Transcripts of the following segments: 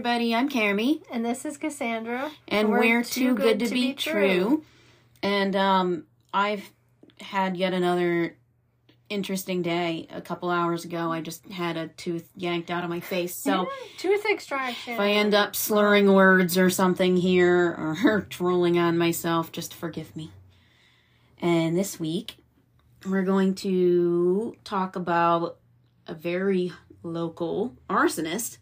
everybody. I'm Carime, And this is Cassandra. and we're, too good, to, be, true. And um, I've had yet another interesting day. A couple hours ago, I just had a tooth yanked out of my face. So Tooth extraction. if I end up slurring words or something here or drooling on myself, just forgive me. And this week, we're going to talk about a very local arsonist.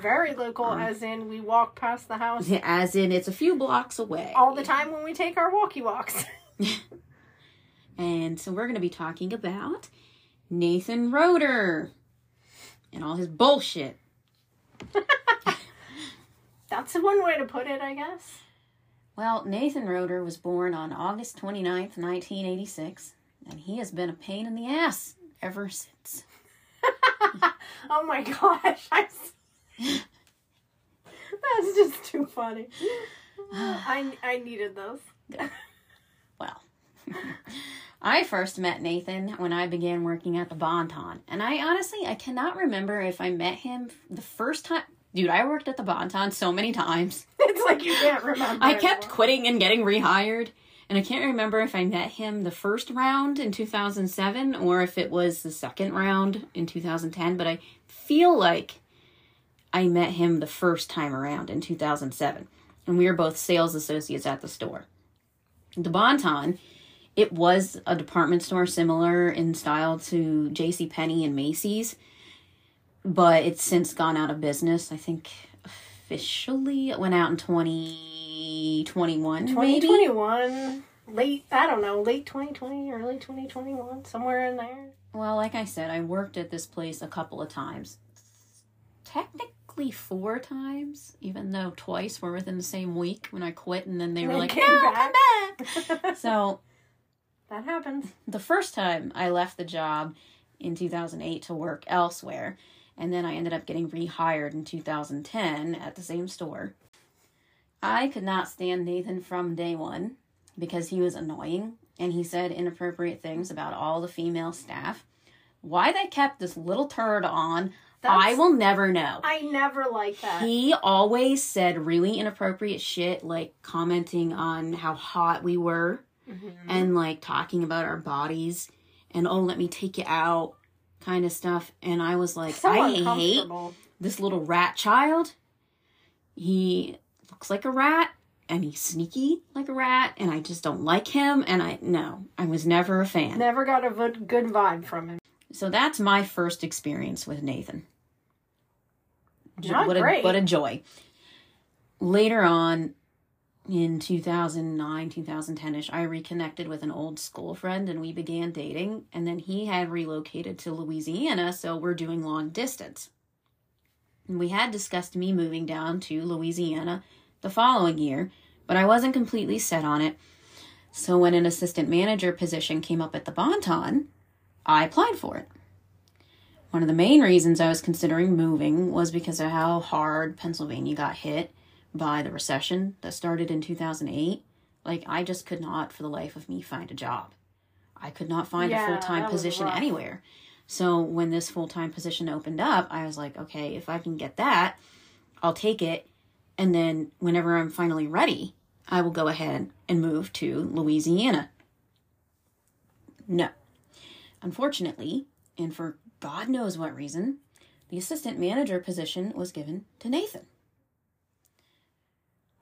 Very local, mm-hmm. as in we walk past the house As in, it's a few blocks away. all the time when we take our walkie walks. And so we're going to be talking about Nathan Roeder and all his bullshit. That's one way to put it, I guess. Well, Nathan Roeder was born on August 29th, 1986, and he has been a pain in the ass ever since. Oh my gosh. I'm That's just too funny. I, I needed those. Well, I first met Nathan when I began working at the Bon-Ton, and I honestly I cannot remember if I met him the first time. Dude, I worked at the Bon-Ton so many times. It's like you can't remember. I kept anymore. quitting and getting rehired. And I can't remember if I met him the first round in 2007 or if it was the second round in 2010, but I feel like I met him the first time around in 2007. And we were both sales associates at the store. The Bon-Ton, it was a department store similar in style to J.C. Penney and Macy's, but it's since gone out of business. I think officially it went out in 2021 maybe 2021, late, I don't know, late 2020, early 2021, somewhere in there. well like i said i worked at this place a couple of times technically four times even though twice were within the same week when i quit and then they were like no back." come back so That happens. the first time i left the job in 2008 to work elsewhere and then i ended up getting rehired in 2010 at the same store i could not stand nathan from day one because he was annoying and he said inappropriate things about all the female staff why they kept this little turd on i will never know I never like that. he always said really inappropriate shit like commenting on how hot we were Mhm. and like talking about our bodies and oh let me take you out kind of stuff and i was like so i hate this little rat child he looks like a rat and he's sneaky like a rat and i just don't like him and i no i was never a fan Never got a good vibe from him. So that's my first experience with nathan. Not what great. a what a joy. Later on in 2009 2010ish i reconnected with an old school friend and we began dating and then he had relocated to louisiana so we're doing long distance. And we had discussed me moving down to louisiana the following year but i wasn't completely set on it. So when an assistant manager position came up at the bon-ton i applied for it one of the main reasons I was considering moving was because of how hard Pennsylvania got hit by the recession that started in 2008. Like, I just could not, for the life of me, find a job. I could not find Yeah, a full time position rough. anywhere. So, when this full time position opened up, I was like, okay, if I can get that, I'll take it. And then, whenever I'm finally ready, I will go ahead and move to Louisiana. No. Unfortunately, and for God knows what reason, the assistant manager position was given to Nathan.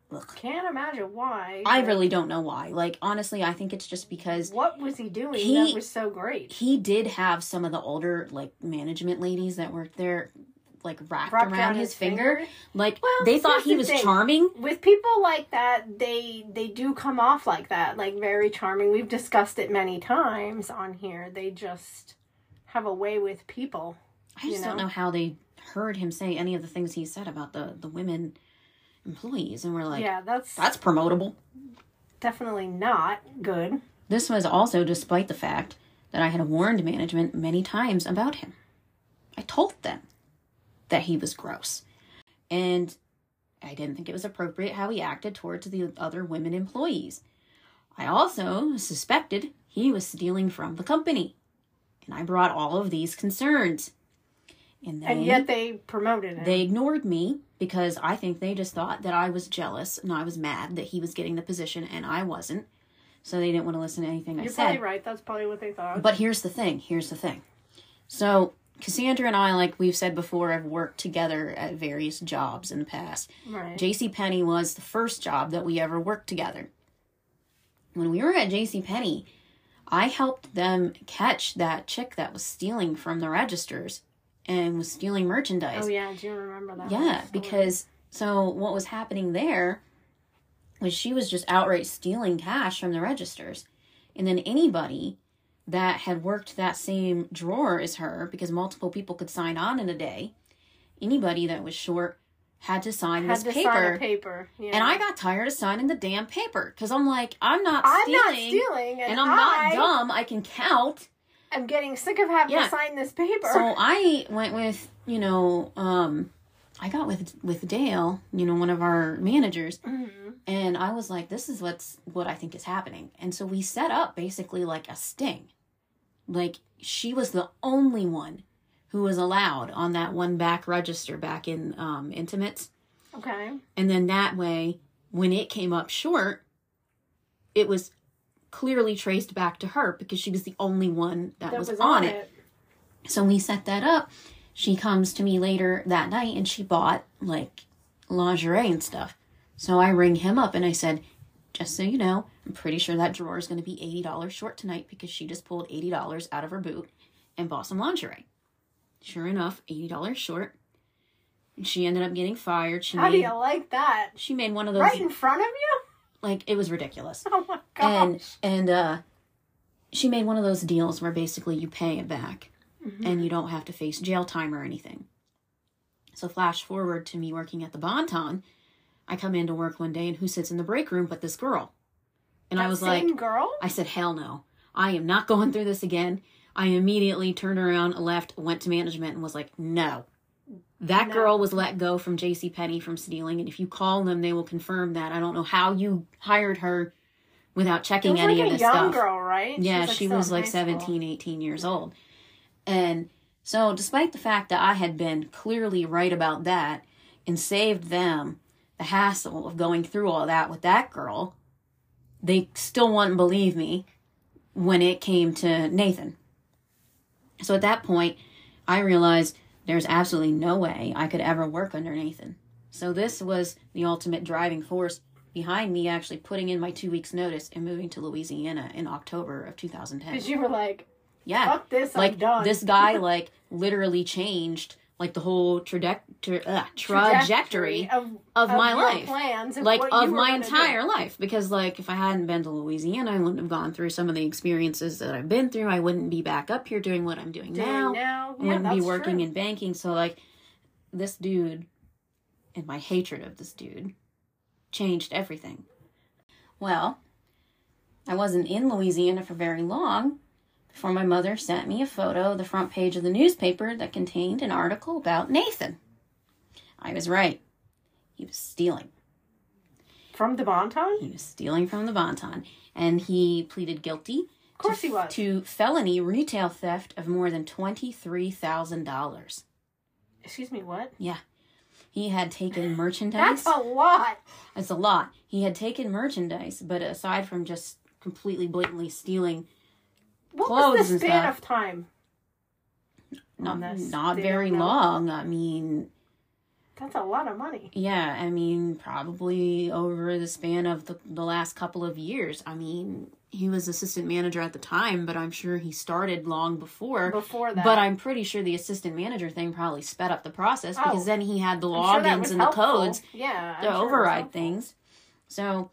Look, Can't imagine why. I really don't know why. Like, honestly, I think it's just because What was he doing He- that was so great? he did have some of the older, like, management ladies that worked there, like, wrapped, Wrapped around his, finger. Like, Well, they thought he the was thing. charming. With people like that, they they do come off like that, like very charming. We've discussed it many times on here. They just have a way with people. I just you don't know? know how they heard him say any of the things he said about the, the women employees. And we're like, yeah, that's that's promotable. definitely not good. This was also despite the fact that I had warned management many times about him. I told them that he was gross. And I didn't think it was appropriate how he acted towards the other women employees. I also suspected he was stealing from the company. And I brought all of these concerns. And they, And yet they promoted him. they ignored me because I think they just thought that I was jealous and I was mad that he was getting the position and I wasn't. So they didn't want to listen to anything I You're said. probably right. That's probably what they thought. But here's the thing. Here's the thing. So Cassandra and I, like we've said before, have worked together at various jobs in the past. right. J.C. Penney was the first job that we ever worked together. When we were at J.C. Penney, I helped them catch that chick that was stealing from the registers and was stealing merchandise. oh yeah, do you remember that? Yeah, story? because so what was happening there was she was just outright stealing cash from the registers. And then anybody that had worked that same drawer as her, because multiple people could sign on in a day, anybody that was short had to sign had this to paper. sign paper. Yeah. And I got tired of signing the damn paper because I'm like, I'm not I'm stealing. not stealing, and, And I'm I not dumb. I can count. I'm getting sick of having Yeah. to sign this paper. So I went with, you know, um, I got with with Dale, you know, one of our managers, Mhm. and I was like, "This is what's what I think is happening." And so we set up basically like a sting, like she was the only one who was allowed on that one back register back in um, Intimates, Okay. and then that way, when it came up short, it was clearly traced back to her because she was the only one that, That was, on it. it. So we set that up. She comes to me later that night and she bought like lingerie and stuff. So I ring him up and I said, just so you know, I'm pretty sure that drawer is going to be $80 short tonight because she just pulled $80 out of her boot and bought some lingerie. Sure enough, $80 short. And she ended up getting fired. She How do made you like that? she made one of those Right in front of you? like it was ridiculous. Oh my gosh. And and uh she made one of those deals where basically you pay it back Mm-hmm. and you don't have to face jail time or anything. So flash forward to me working at the Bon-Ton. I come into work one day and who sits in the break room but this girl? And I was like, girl? I said, hell no. I am not going through this again. I immediately turned around, left, went to management, and was like, no. That No. girl was let go from J.C. Penney from stealing, and if you call them, they will confirm that. I don't know how you hired her without checking was any like of a this young stuff. girl, right? Yeah, like she was like high school. 17, 18 years old. And so, despite the fact that I had been clearly right about that and saved them the hassle of going through all that with that girl, they still wouldn't believe me when it came to Nathan. So at that point, I realized there's absolutely no way I could ever work under Nathan. So this was the ultimate driving force behind me actually putting in my two weeks notice and moving to Louisiana in October of 2010. Because you were like, Yeah. fuck this, I'm Like done. this guy like literally changed like the whole trajectory uh, trajectory of, of my your life. plans, like of my gonna do. entire life because like if i hadn't been to louisiana i wouldn't have gone through some of the experiences that i've been through i wouldn't be back up here doing what i'm doing, Doing now now, i yeah, wouldn't be working true. in banking so like this dude and my hatred of this dude changed everything well i wasn't in louisiana for very long before my mother sent me a photo of the front page of the newspaper that contained an article about nathan i was right he was stealing from the Bon-Ton. he was stealing from the Bon-Ton, and he pleaded guilty. Of course to, he was. to felony retail theft of more than twenty three thousand dollars. Excuse me, what? Yeah. He had taken merchandise. That's a lot. That's a lot. He had taken merchandise, but aside from just completely blatantly stealing, What Clothes was the and span stuff. of time? not not very long. I mean, That's a lot of money. yeah, I mean, probably over the span of the, the last couple of years. I mean, he was assistant manager at the time, but I'm sure he started long before. Before that, But I'm pretty sure the assistant manager thing probably sped up the process because Oh. then he had the I'm sure logins was and the helpful. codes Yeah, to sure override things. So,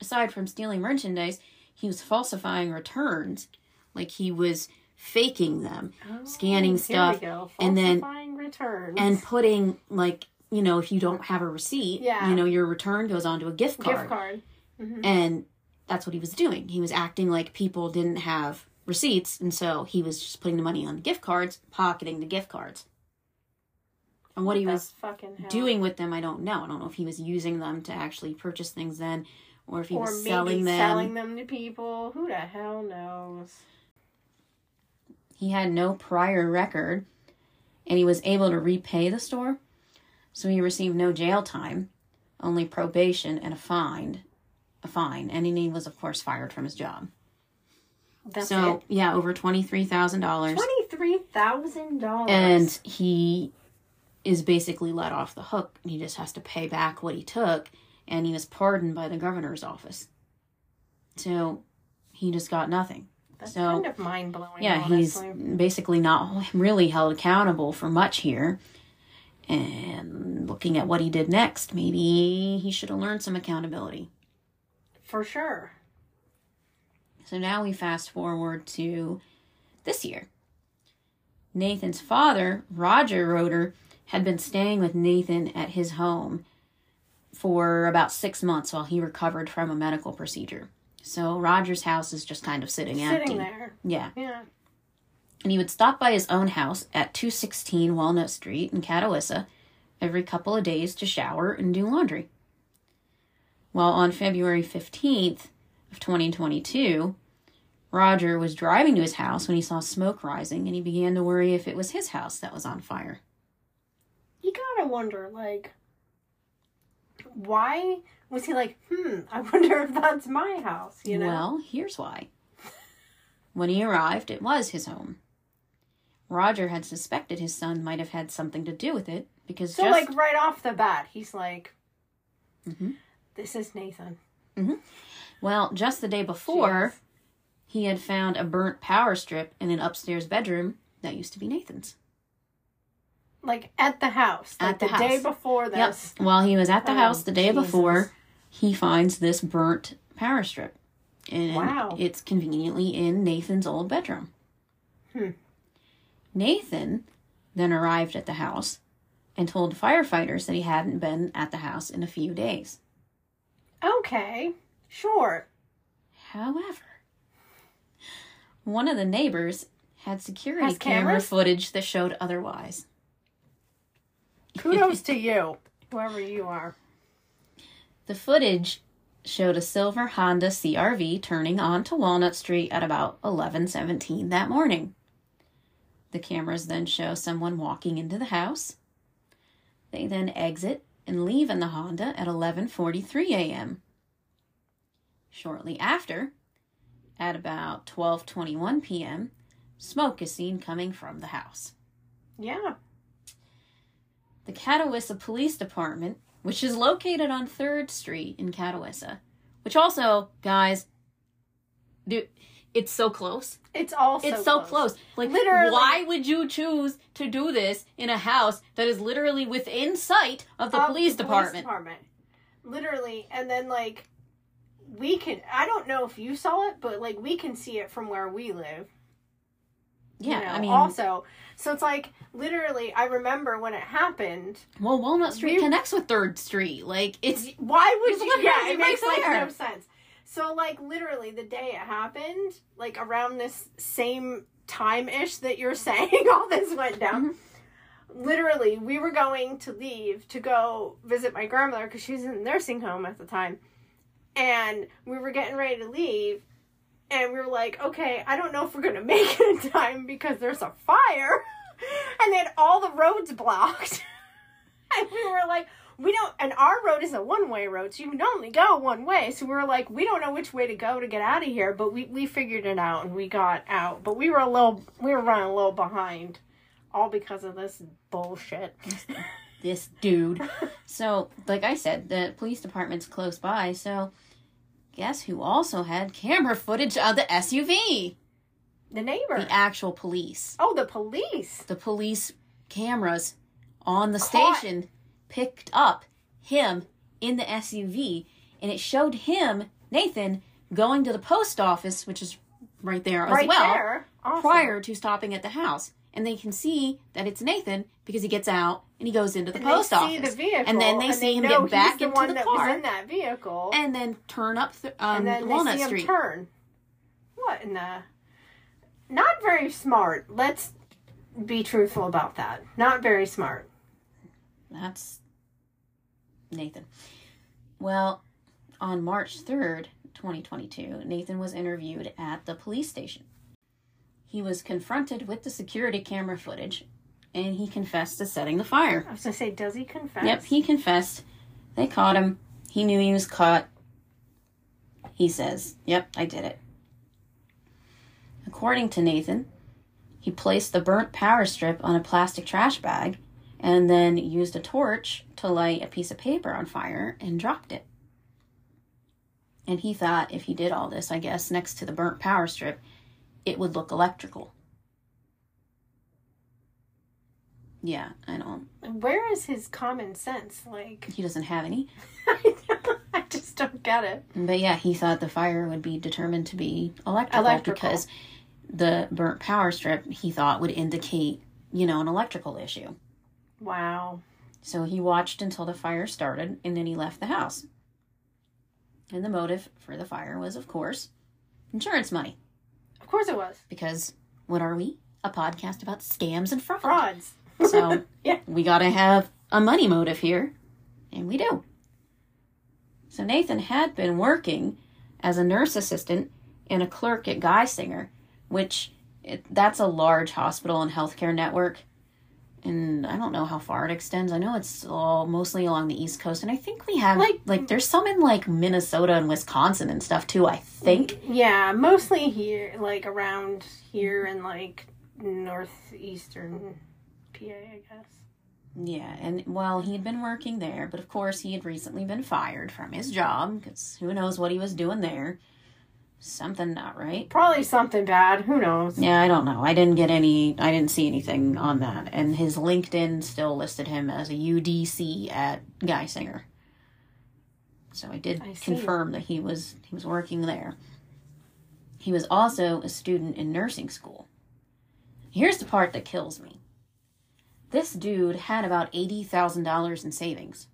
aside from stealing merchandise, he was falsifying returns. Like he was faking them Oh, scanning stuff, and then- returns and putting, like, you know, if you don't have a receipt, Yeah. you know, your return goes onto a gift card. gift card. Mhm. And that's what he was doing. He was acting like people didn't have receipts, and so he was just putting the money on the gift cards, pocketing the gift cards. And what, he the was fucking doing with them, I don't know. I don't know if he was using them to actually purchase things then, or if he or was selling them. selling them to people. Who the hell knows? He had no prior record, and he was able to repay the store. So he received no jail time, only probation and a fine. A fine, and he was, of course, fired from his job. That's so it. yeah, over twenty three thousand dollars, Twenty three thousand dollars. and he is basically let off the hook. He just has to pay back what he took, and he was pardoned by the governor's office. So he just got nothing. That's so- kind of mind blowing. Yeah, he's basically not really held accountable for much here. And looking at what he did next, maybe he should have learned some accountability. for sure. So now we fast forward to this year. Nathan's father, Roger Roeder, had been staying with Nathan at his home for about six months while he recovered from a medical procedure. So Roger's house is just kind of sitting, empty. Sitting there. Yeah. Yeah. and he would stop by his own house at 216 Walnut Street in Catawissa every couple of days to shower and do laundry. Well, on February 15th of 2022, Roger was driving to his house when he saw smoke rising and he began to worry if it was his house that was on fire. You gotta wonder, like, why was he like, hmm, I wonder if that's my house, you know? Well, here's why. When he arrived, it was his home. Roger had suspected his son might have had something to do with it because so, just like, right off the bat, he's like, Mhm. this is Nathan. well, just the day before, he had found a burnt power strip in an upstairs bedroom that used to be Nathan's. Like, at the house. Like, At the the, day before this. Yep. While he was at the Oh, house the day Jesus. before, he finds this burnt power strip. And Wow. it's conveniently in Nathan's old bedroom. Hmm. Nathan then arrived at the house and told firefighters that he hadn't been at the house in a few days. Okay, sure. However, one of the neighbors had security Has camera footage that showed otherwise. Kudos to you, whoever you are. The footage showed a silver Honda CR-V turning onto Walnut Street at about 11:17 that morning. The cameras then show someone walking into the house. They then exit and leave in the Honda at 11:43 a.m. Shortly after, at about 12:21 p.m., smoke is seen coming from the house. Yeah. The Catawissa Police Department, which is located on 3rd Street in Catawissa, which also, guys, dude, it's so close. It's all it's so close. Like, Literally. why would you choose to do this in a house that is literally within sight of the Of police the department? department. Literally, and then like we can. I don't know if you saw it, but like we can see it from where we live. you yeah, know, I mean, also, so it's like literally. I remember when it happened. well, Walnut Street we- connects with 3rd Street. Like, it's Why would you? Yeah, it right makes like no sense. So like literally the day it happened, like around this same time ish that you're saying all this went down. Mm-hmm. Literally, we were going to leave to go visit my grandmother because she was in a nursing home at the time, and we were getting ready to leave, and we were like, okay, I don't know if we're gonna make it in time because there's a fire, and then all the roads blocked, and we were like we don't and our road is a one way road so you can only go one way. So we were like we don't know which way to go to get out of here but we, we figured it out and we got out. But we were a little we were running a little behind all because of this bullshit. This dude. so, like I said, the police department's close by, so guess who also had camera footage of the SUV? the neighbor The actual police. oh the police The police cameras on the Caught- station picked up him in the SUV and it showed him, Nathan, going to the post office, which is right there as well, there awesome. prior to stopping at the house. And they can see that it's Nathan because he gets out and he goes into the and post they office. the vehicle and then they see him get back the into the that car. in that vehicle and then turn up th- um, and then Walnut they see him Street. turn. What in the? Not very smart. Let's be truthful about that. Not very smart. That's Nathan. Well, on March 3rd, 2022, Nathan was interviewed at the police station. He was confronted with the security camera footage and he confessed to setting the fire. I was gonna say, does he confess? Yep, he confessed. They caught him. He knew he was caught. He says, Yep, I did it. According to Nathan, he placed the burnt power strip on a plastic trash bag and then used a torch to light a piece of paper on fire and dropped it. And he thought if he did all this, I guess, next to the burnt power strip, it would look electrical. Yeah, I don't. Where is his common sense? Like, He doesn't have any. I just don't get it. But yeah, he thought the fire would be determined to be electrical, Electrical. because the burnt power strip he thought would indicate, you know, an electrical issue. Wow. So he watched until the fire started and then he left the house. And the motive for the fire was, of course, insurance money. Of course it was Because what are we? A podcast about scams and fraud. frauds. So Yeah. we got to have a money motive here, and we do. So Nathan had been working as a nurse assistant and a clerk at Geisinger, which it, that's a large hospital and healthcare network. And I don't know how far it extends. I know it's all mostly along the East Coast, and I think we have Like- like, there's some in like Minnesota and Wisconsin and stuff too. I think. Yeah, mostly here, like around here and like northeastern PA, I guess. Yeah, and well, he'd been working there, but of course he had recently been fired from his job because who knows what he was doing there. Something not right. Probably something bad. Who knows? Yeah, I don't know. I didn't get any, I didn't see anything on that. And his LinkedIn still listed him as a UDC at Geisinger. So I did I confirm that he was he was working there. He was also a student in nursing school. Here's the part that kills me. This dude had about eighty thousand dollars in savings.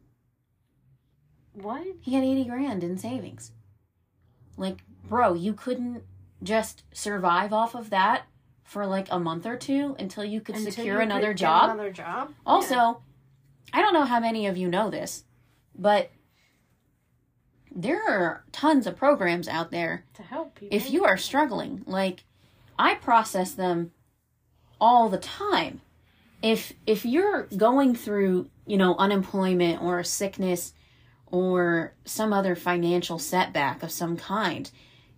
What? He had 80 grand in savings. Like, bro, you couldn't just survive off of that for like a month or two until you could Until secure you another could job. Another job. Also, Yeah. I don't know how many of you know this, but there are tons of programs out there to help people. if you are struggling like i process them all the time if if you're going through you know unemployment or a sickness or some other financial setback of some kind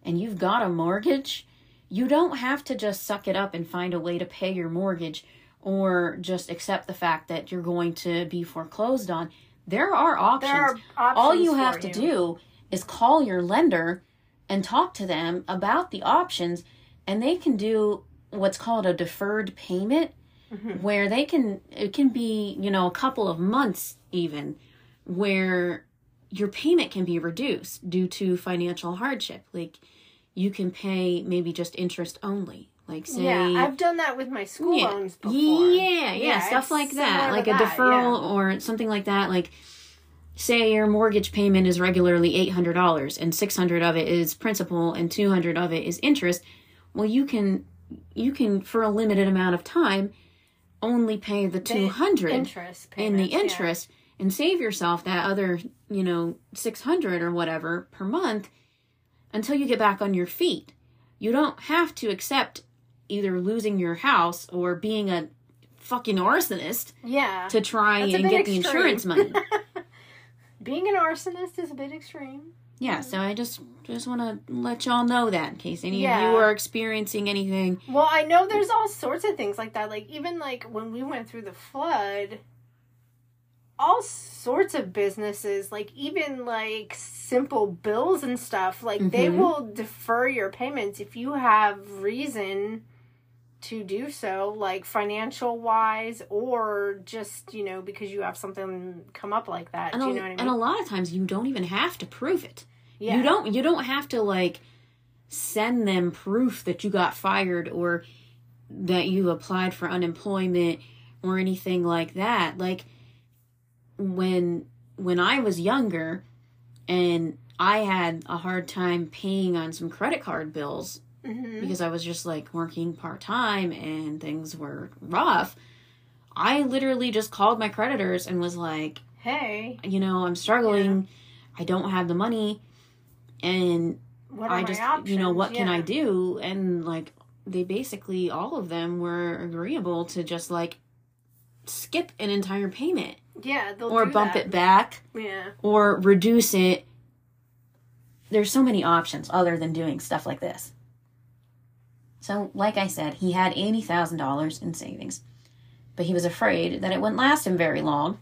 and you've got a mortgage you don't have to just suck it up and find a way to pay your mortgage or just accept the fact that you're going to be foreclosed on. There are options. There are options all you have to do is call your lender and talk to them about the options and they can do what's called a deferred payment Mhm. where they can it can be you know a couple of months even where your payment can be reduced due to financial hardship. Like you can pay maybe just interest only like say Yeah, I've done that with my school yeah. loans before. Yeah, yeah, Yeah, stuff like that. Like a that, deferral or something like that. Like say your mortgage payment is regularly $800 and 600 of it is principal and 200 of it is interest. Well, you can you can for a limited amount of time only pay the 200 interest in the payments, yeah. interest and save yourself that other, you know, 600 or whatever per month until you get back on your feet. You don't have to accept either losing your house or being a fucking arsonist Yeah. to try and get the insurance money. Being an arsonist is a bit extreme. yeah, so I just just want to let y'all know that in case any of you are experiencing anything. Well, I know there's all sorts of things like that. Like even like when we went through the flood, all sorts of businesses, like even like simple bills and stuff, like they Mhm. will defer your payments if you have reason to do so, like financial wise or just, you know, because you have something come up like that. And, do a, you know what I mean? and a lot of times you don't even have to prove it. yeah. You don't you don't have to like send them proof that you got fired or that you applied for unemployment or anything like that. Like when when I was younger and I had a hard time paying on some credit card bills Mhm. because I was just like working part time and things were rough. I literally just called my creditors and was like, Hey, you know, I'm struggling. I don't have the money. And I just, options? you know, what can I do? And like, they basically, all of them were agreeable to just like skip an entire payment Yeah, or bump that. it back Yeah. or reduce it. There's so many options other than doing stuff like this. So, like I said, he had $80,000 in savings, but he was afraid that it wouldn't last him very long.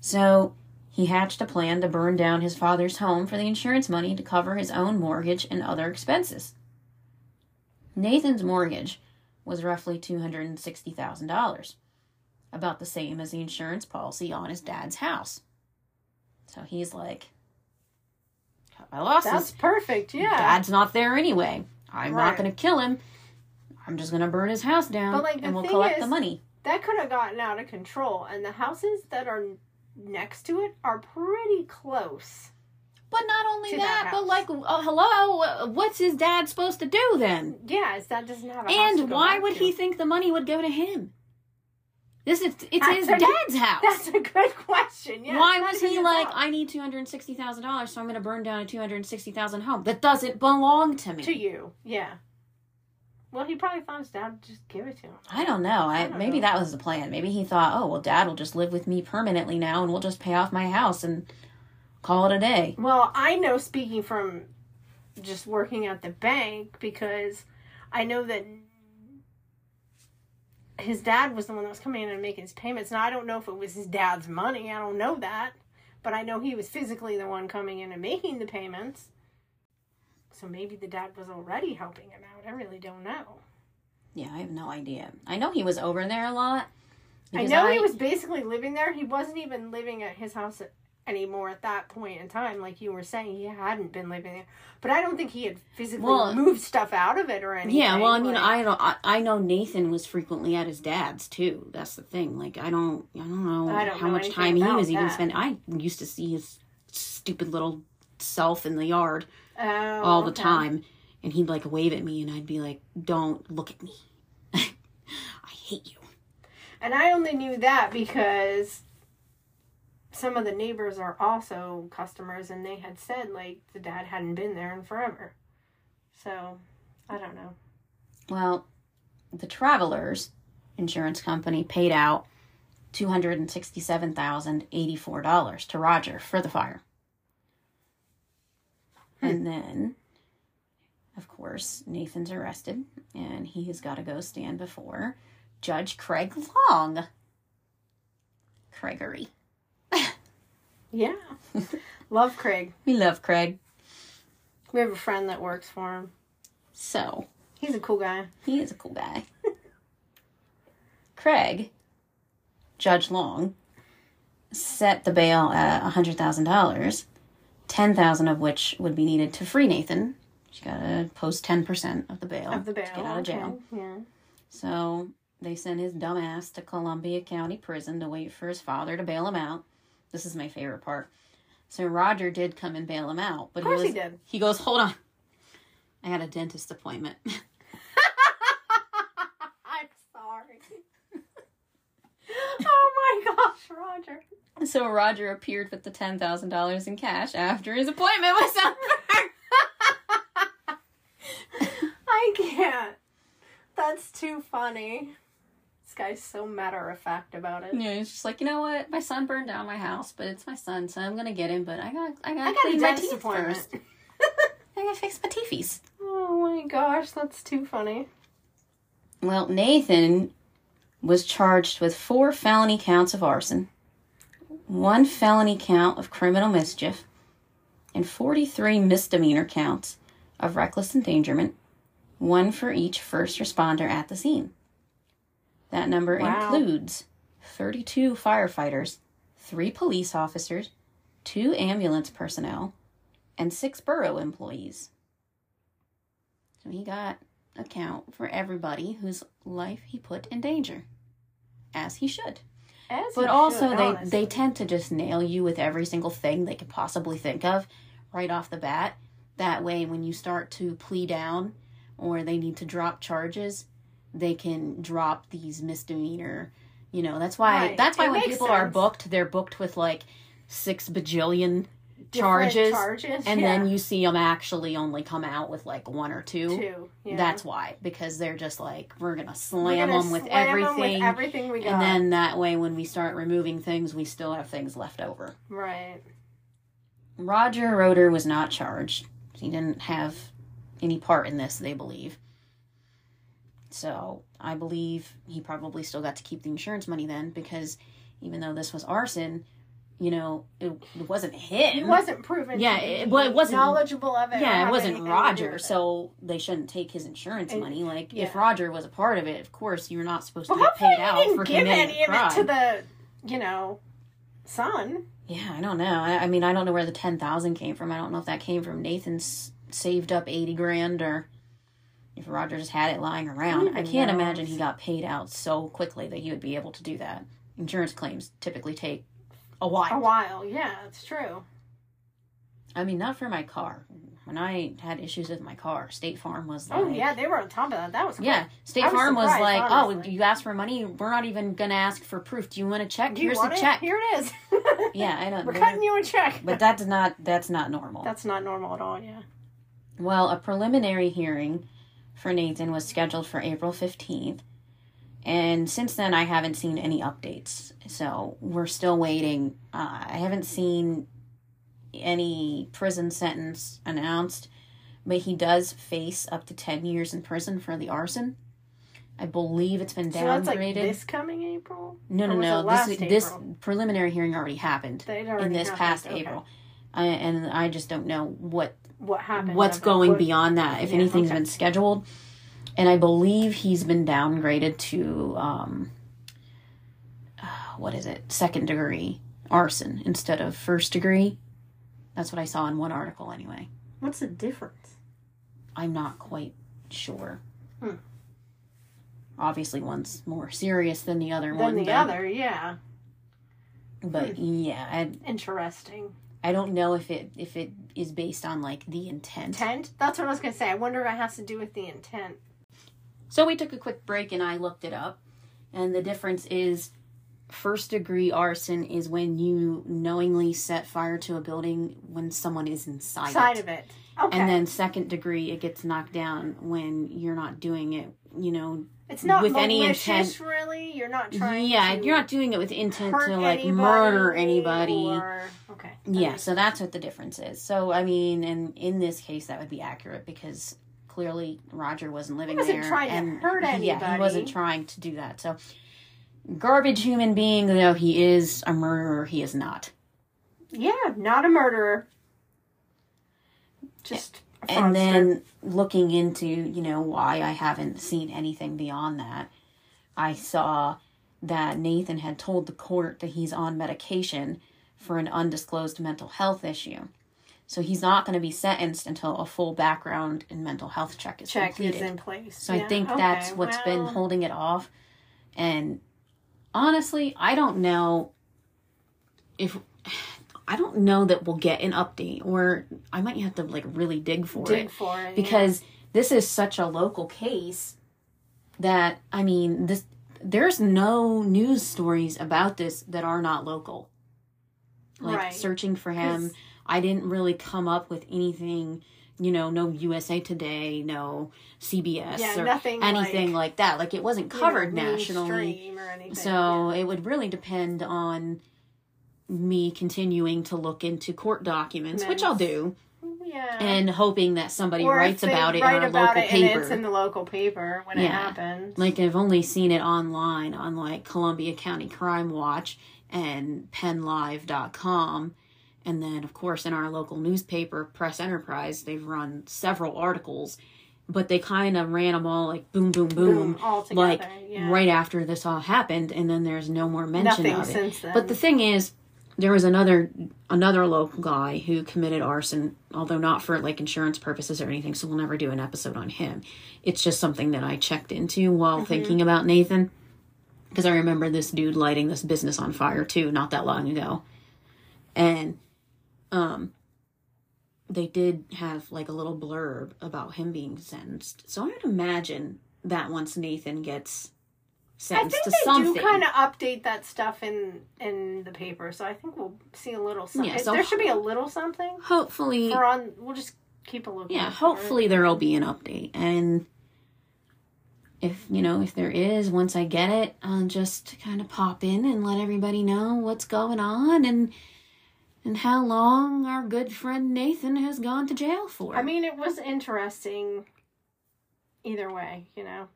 So, he hatched a plan to burn down his father's home for the insurance money to cover his own mortgage and other expenses. Nathan's mortgage was roughly $260,000, about the same as the insurance policy on his dad's house. So he's like, cut my losses. That's perfect. Yeah. Dad's not there anyway. I'm not going to kill him. I'm just going to burn his house down But, like, and we'll collect is- the money. that could have gotten out of control, and the houses that are next to it are pretty close. But not only that, that but like, uh, hello, what's his dad supposed to do then? Yeah, is that doesn't have a house to And why would to. he think the money would go to him? This is it's That's his a- dad's house. That's a good question. Yeah. Why was he like, house. I need two hundred sixty thousand dollars, so I'm going to burn down a two hundred sixty thousand home that doesn't belong to me? to you? Yeah. Well, he probably thought his dad would just give it to him. I don't know. I, I don't maybe know. that was the plan. Maybe he thought, oh well, Dad will just live with me permanently now, and we'll just pay off my house and call it a day. Well, I know speaking from just working at the bank because I know that his dad was the one that was coming in and making his payments. Now I don't know if it was his dad's money. I don't know that, but I know he was physically the one coming in and making the payments. So maybe the dad was already helping him out. I really don't know. Yeah, I have no idea. I know he was over there a lot. I know he was basically living there. He wasn't even living at his house anymore at that point in time. Like you were saying, he hadn't been living there. But I don't think he had physically Well, moved stuff out of it or anything. Yeah, well, I mean, like- I don't. I, I know Nathan was frequently at his dad's too. That's the thing. Like, I don't. I don't know I don't how know much time he was even that. spending. I used to see his stupid little self in the yard Oh, all the okay. time, and he'd like wave at me, and I'd be like, "Don't look at me. I hate you." And I only knew that because some of the neighbors are also customers, and they had said like the dad hadn't been there in forever. So I don't know. Well, the Travelers insurance company paid out two hundred and sixty-seven thousand eighty-four dollars to Roger for the fire, hmm. and then, of course, Nathan's arrested, and he's got to go stand before Judge Craig Long. Craigery. Yeah, love Craig. We love Craig. We have a friend that works for him. So, He's a cool guy. He is a cool guy. Craig, Judge Long, set the bail at hundred thousand dollars, ten thousand of which would be needed to free Nathan. She got to post ten percent of the bail Of the bail. to get out of jail. okay, Yeah. So they sent his dumb ass to Columbia County Prison to wait for his father to bail him out. This is my favorite part. So Roger did come and bail him out, but Of course he he did. he goes, "Hold on, I had a dentist appointment." I'm sorry. oh my gosh, Roger. So Roger appeared with the ten thousand dollars in cash after his appointment was over. I can't. That's too funny. This guy's so matter of fact about it. yeah, he's just like, you know what? My son burned down my house, but it's my son, so I'm gonna get him. But I got, I got I to got clean my teeth first. I gotta fix my teethies. oh my gosh, that's too funny. Well, Nathan was charged with four felony counts of arson, one felony count of criminal mischief, and 43 misdemeanor counts of reckless endangerment, one for each first responder at the scene. That number Wow. includes 32 firefighters, three police officers, two ambulance personnel, and six borough employees. So he got a count for everybody whose life he put in danger, as he should. As But also, should, they honestly. they tend to just nail you with every single thing they could possibly think of right off the bat. That way, when you start to plea down or they need to drop charges, they can drop these misdemeanor. You know, that's why Right. that's why It when people are booked, they're booked with like six bajillion charges, charges, and yeah. then you see them actually only come out with like one or two. two. Yeah. That's why, because they're just like we're gonna We're slam gonna them with slam 'em everything, with everything we got. and then that way, when we start removing things, we still have things left over. right. Roger Roeder was not charged. He didn't have any part in this, they believe. So I believe he probably still got to keep the insurance money then because even though this was arson, you know, it, it wasn't him. It wasn't proven. Yeah, to it- well, it wasn't- knowledgeable of it. yeah, it wasn't anything to do Roger, so they shouldn't take his insurance And- money. Like, yeah. if Roger was a part of it, of course, you're not supposed to Well, get paid out didn't for give any of it to the, you know, son. Yeah, I don't know. I, I mean, I don't know where the ten thousand came from. I don't know if that came from Nathan's saved up eighty grand or if Roger just had it lying around. Who I can't knows? imagine he got paid out so quickly that he would be able to do that. Insurance claims typically take a while. A while, yeah, it's true. I mean, not for my car. When I had issues with my car, State Farm was oh, like, Oh yeah, they were on top of that. That was. Yeah, State was Farm was like, oh, honestly. "Oh, you asked for money. We're not even gonna ask for proof. Do you want a check? Do Here's the it? check." Here it is. Yeah, I don't. We're cutting you a check. But that's not that's not normal. That's not normal at all. Yeah. Well, a preliminary hearing for Nathan was scheduled for April 15th. And since then, I haven't seen any updates. So we're still waiting. Uh, I haven't seen any prison sentence announced, but he does face up to 10 years in prison for the arson. I believe it's been downgraded. So that's like this coming April. no, no, no. This this preliminary hearing already happened already in this happened. past Okay. April. I, and I just don't know what What happened? what's going What- beyond that if Yeah, anything's okay. been scheduled and i believe he's been downgraded to um uh, what is it second degree arson instead of first degree that's what i saw in one article anyway What's the difference? i'm not quite sure Hmm. obviously one's more serious than the other Than one the other, yeah. but yeah I, Interesting. I don't know if it if it is based on like the intent Intent? That's what I was gonna say. I wonder if it has to do with the intent. So we took a quick break and I looked it up. And the difference is first degree arson is when you knowingly set fire to a building when someone is inside Side it. of it. Okay. And then second degree it gets knocked down when you're not doing it, you know. It's not with any intent- really. You're not trying. yeah, to you're not doing it with intent to like anybody murder anybody. Or... Okay. Yeah, so that's what the difference is. So I mean, and in this case that would be accurate because clearly Roger wasn't living he wasn't there trying to and hurt Yeah, he wasn't trying to do that. So garbage human being though he is a murderer, he is not. Yeah, not a murderer. Just a And then looking into, you know, why I haven't seen anything beyond that, I saw that Nathan had told the court that he's on medication for an undisclosed mental health issue. So he's not going to be sentenced until a full background and mental health check is check completed. is in place. So Yeah, I think okay, that's what's been holding it off. And honestly, I don't know if I don't know that we'll get an update or I might have to like really dig for dig it for it because this is such a local case that I mean this there's no news stories about this that are not local. Like Right. searching for him, I didn't really come up with anything, you know, no USA Today, no CBS yeah, or nothing anything like, like, that. Like it wasn't you know, covered nationally. mainstream or anything. So it would really depend on me continuing to look into court documents, which I'll do, yeah. and hoping that somebody Or writes about it in write our about local it paper. And it's in the local paper when it happens. like I've only seen it online on like Columbia County Crime Watch and PennLive.com. And then, of course, in our local newspaper, Press Enterprise, they've run several articles, but they kind of ran them all like boom, boom, boom, all together. like yeah. right after this all happened, and then there's no more mention Nothing of it. But the thing is, there was another another local guy who committed arson, although not for like insurance purposes or anything. So we'll never do an episode on him. It's just something that I checked into while Mm-hmm. thinking about Nathan, because I remember this dude lighting this business on fire too, not that long ago, and um. They did have like a little blurb about him being sentenced. So I would imagine that once Nathan gets sentence think to they something. do kind of update that stuff in in the paper, so I think we'll see a little something. Yeah, so- there should be a little something. hopefully, We're on. We'll just keep a look. yeah, out for it. hopefully there'll be an update. And if, you know, if there is, once I get it, I'll just kind of pop in and let everybody know what's going on and and how long our good friend Nathan has gone to jail for. I mean, it was interesting. Either way, you know,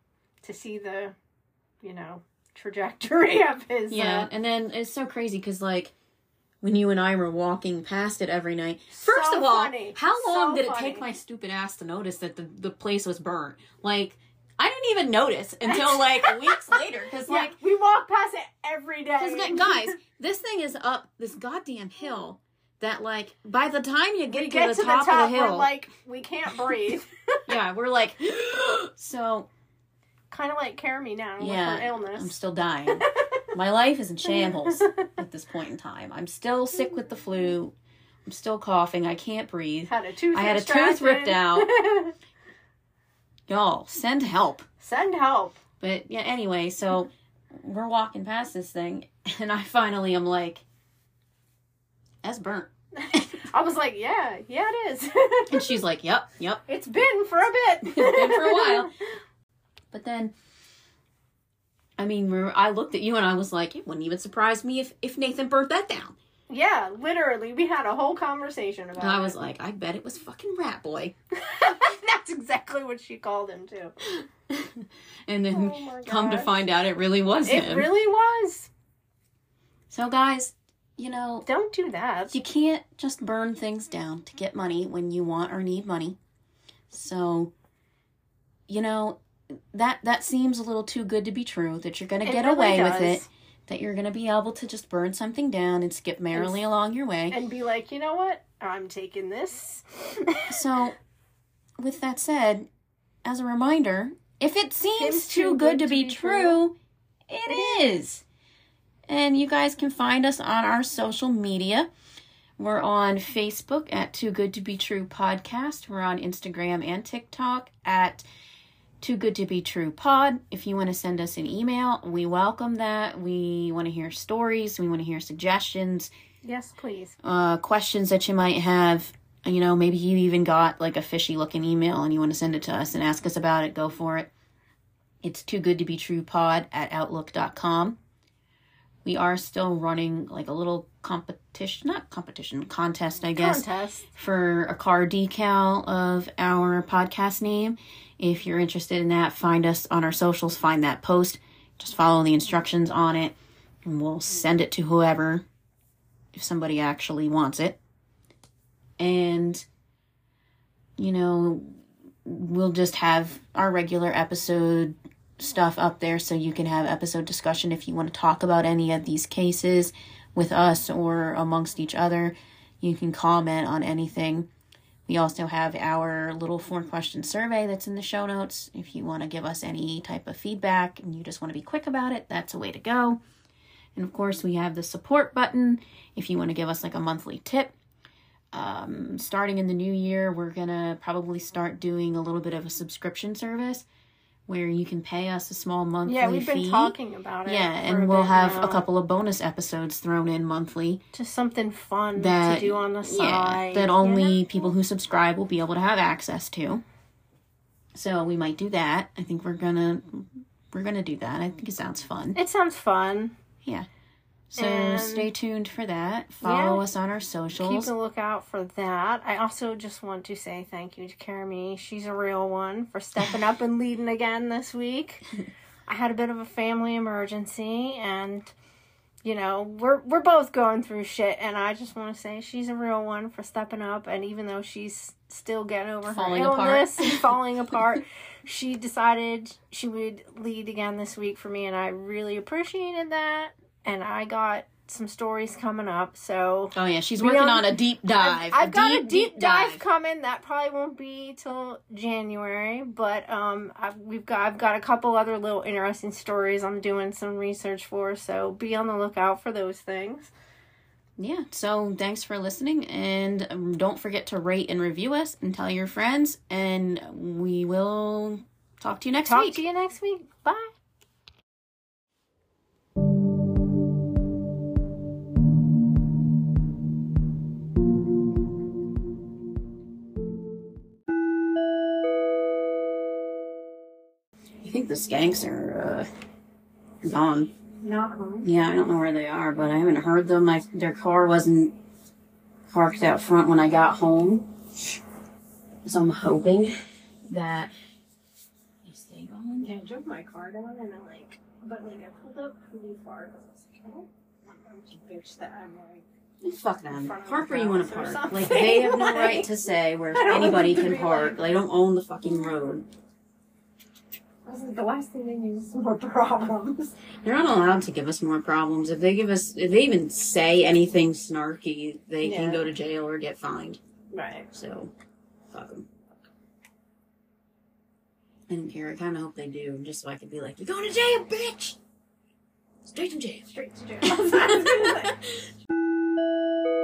to see the, you know, trajectory of his. yeah, uh, and then it's so crazy because, like, when you and I were walking past it every night, first So of all, funny. how long So did it funny. take my stupid ass to notice that the, the place was burnt? Like, I didn't even notice until like weeks later because, yeah, like, we walk past it every day. Because guys, this thing is up this goddamn hill that like by the time you get, to, get the, to the top of the hill, we're like we can't breathe. yeah, we're like, so kind of like Carime now Yeah, with her illness. I'm still dying. My life is in shambles at this point in time. I'm still sick with the flu. I'm still coughing. I can't breathe. had a tooth. I had a tooth ripped out. Y'all, send help. Send help. But yeah, anyway, so we're walking past this thing, and I finally am like, that's burnt. I was like, yeah, yeah, it is. And she's like, yep, yep. it's been for a bit. It's been for a while. But then, I mean, I looked at you and I was like, it wouldn't even surprise me if, if Nathan burnt that down. Yeah, literally, we had a whole conversation about I it. was like, I bet it was fucking Rat Boy. That's exactly what she called him too. And then Oh come to find out it really was It him. really was. so, guys, you know, Don't do that. you can't just burn things down to get money when you want or need money. So, you know, that that seems a little too good to be true that you're going to get really away with it. That you're going to be able to just burn something down and skip merrily along your way. And be like, you know what? I'm taking this. So, with that said, as a reminder, if it seems too, good, to be, true, it is. And you guys can find us on our social media. We're on Facebook at Too Good to Be True Podcast. We're on Instagram and TikTok at Too Good to Be True Pod. If you want to send us an email, we welcome that. We want to hear stories, we want to hear suggestions yes, please. uh, questions that you might have. You know, maybe you even got like a fishy looking email and you want to send it to us and ask us about it, go for it. It's too good to be true pod at outlook.com. We are still running like a little competition, not competition, contest, I guess, Contest. for a car decal of our podcast name. If you're interested in that, find us on our socials, find that post, just follow the instructions on it, and we'll send it to whoever if somebody actually wants it. And, you know, we'll just have our regular episode stuff up there so you can have episode discussion if you want to talk about any of these cases with us or amongst each other. You can comment on anything. We also have our little four question survey that's in the show notes. If you want to give us any type of feedback and you just want to be quick about it, that's a way to go. And of course, we have the support button if you want to give us like a monthly tip. Um, starting in the new year, we're gonna probably start doing a little bit of a subscription service where you can pay us a small monthly fee. Yeah, we've been fee. talking about it. Yeah, and we'll have now. a couple of bonus episodes thrown in monthly Just something fun that to do on the side. yeah, that only know? people who subscribe will be able to have access to. So we might do that. I think we're gonna we're gonna do that. I think it sounds fun. It sounds fun. So And- stay tuned for that. Follow Yeah. us on our socials. Keep a lookout for that. I also just want to say thank you to Carime. She's a real one for stepping up and leading again this week. I had a bit of a family emergency and you know, we're we're both going through shit and I just want to say she's a real one for stepping up and even though she's still getting over Falling her apart. illness and falling apart, she decided she would lead again this week for me and I really appreciated that and I got some stories coming up. So Oh yeah, she's working don't- on a deep dive. I've, I've got a deep, deep dive, coming. That probably won't be till January, but um, I've, we've got I've got a couple other little interesting stories I'm doing some research for. So be on the lookout for those things. Yeah. So thanks for listening, and um, don't forget to rate and review us, and tell your friends, and we will talk to you next Talk week. to you next week. Bye. The skanks are uh, gone. Not home. Yeah, I don't know where they are, but I haven't heard them. My their car wasn't parked out front when I got home, so I'm hoping that they stay gone. Yeah, I drove my car down and I like, but like I pulled up pretty far. I was like, I want to bitch that I'm like. Fuck them. Park where you want to park. Like they have no right to say where I anybody can park. They don't own the fucking road. I was like, the last thing they need is more problems. They're not allowed to give us more problems. If they give us, if they even say anything snarky, they Yeah. can go to jail or get fined. Right. So, fuck them. I don't care. I kind of hope they do, just so I could be like, "You're going to jail, bitch! Straight to jail." Straight to jail.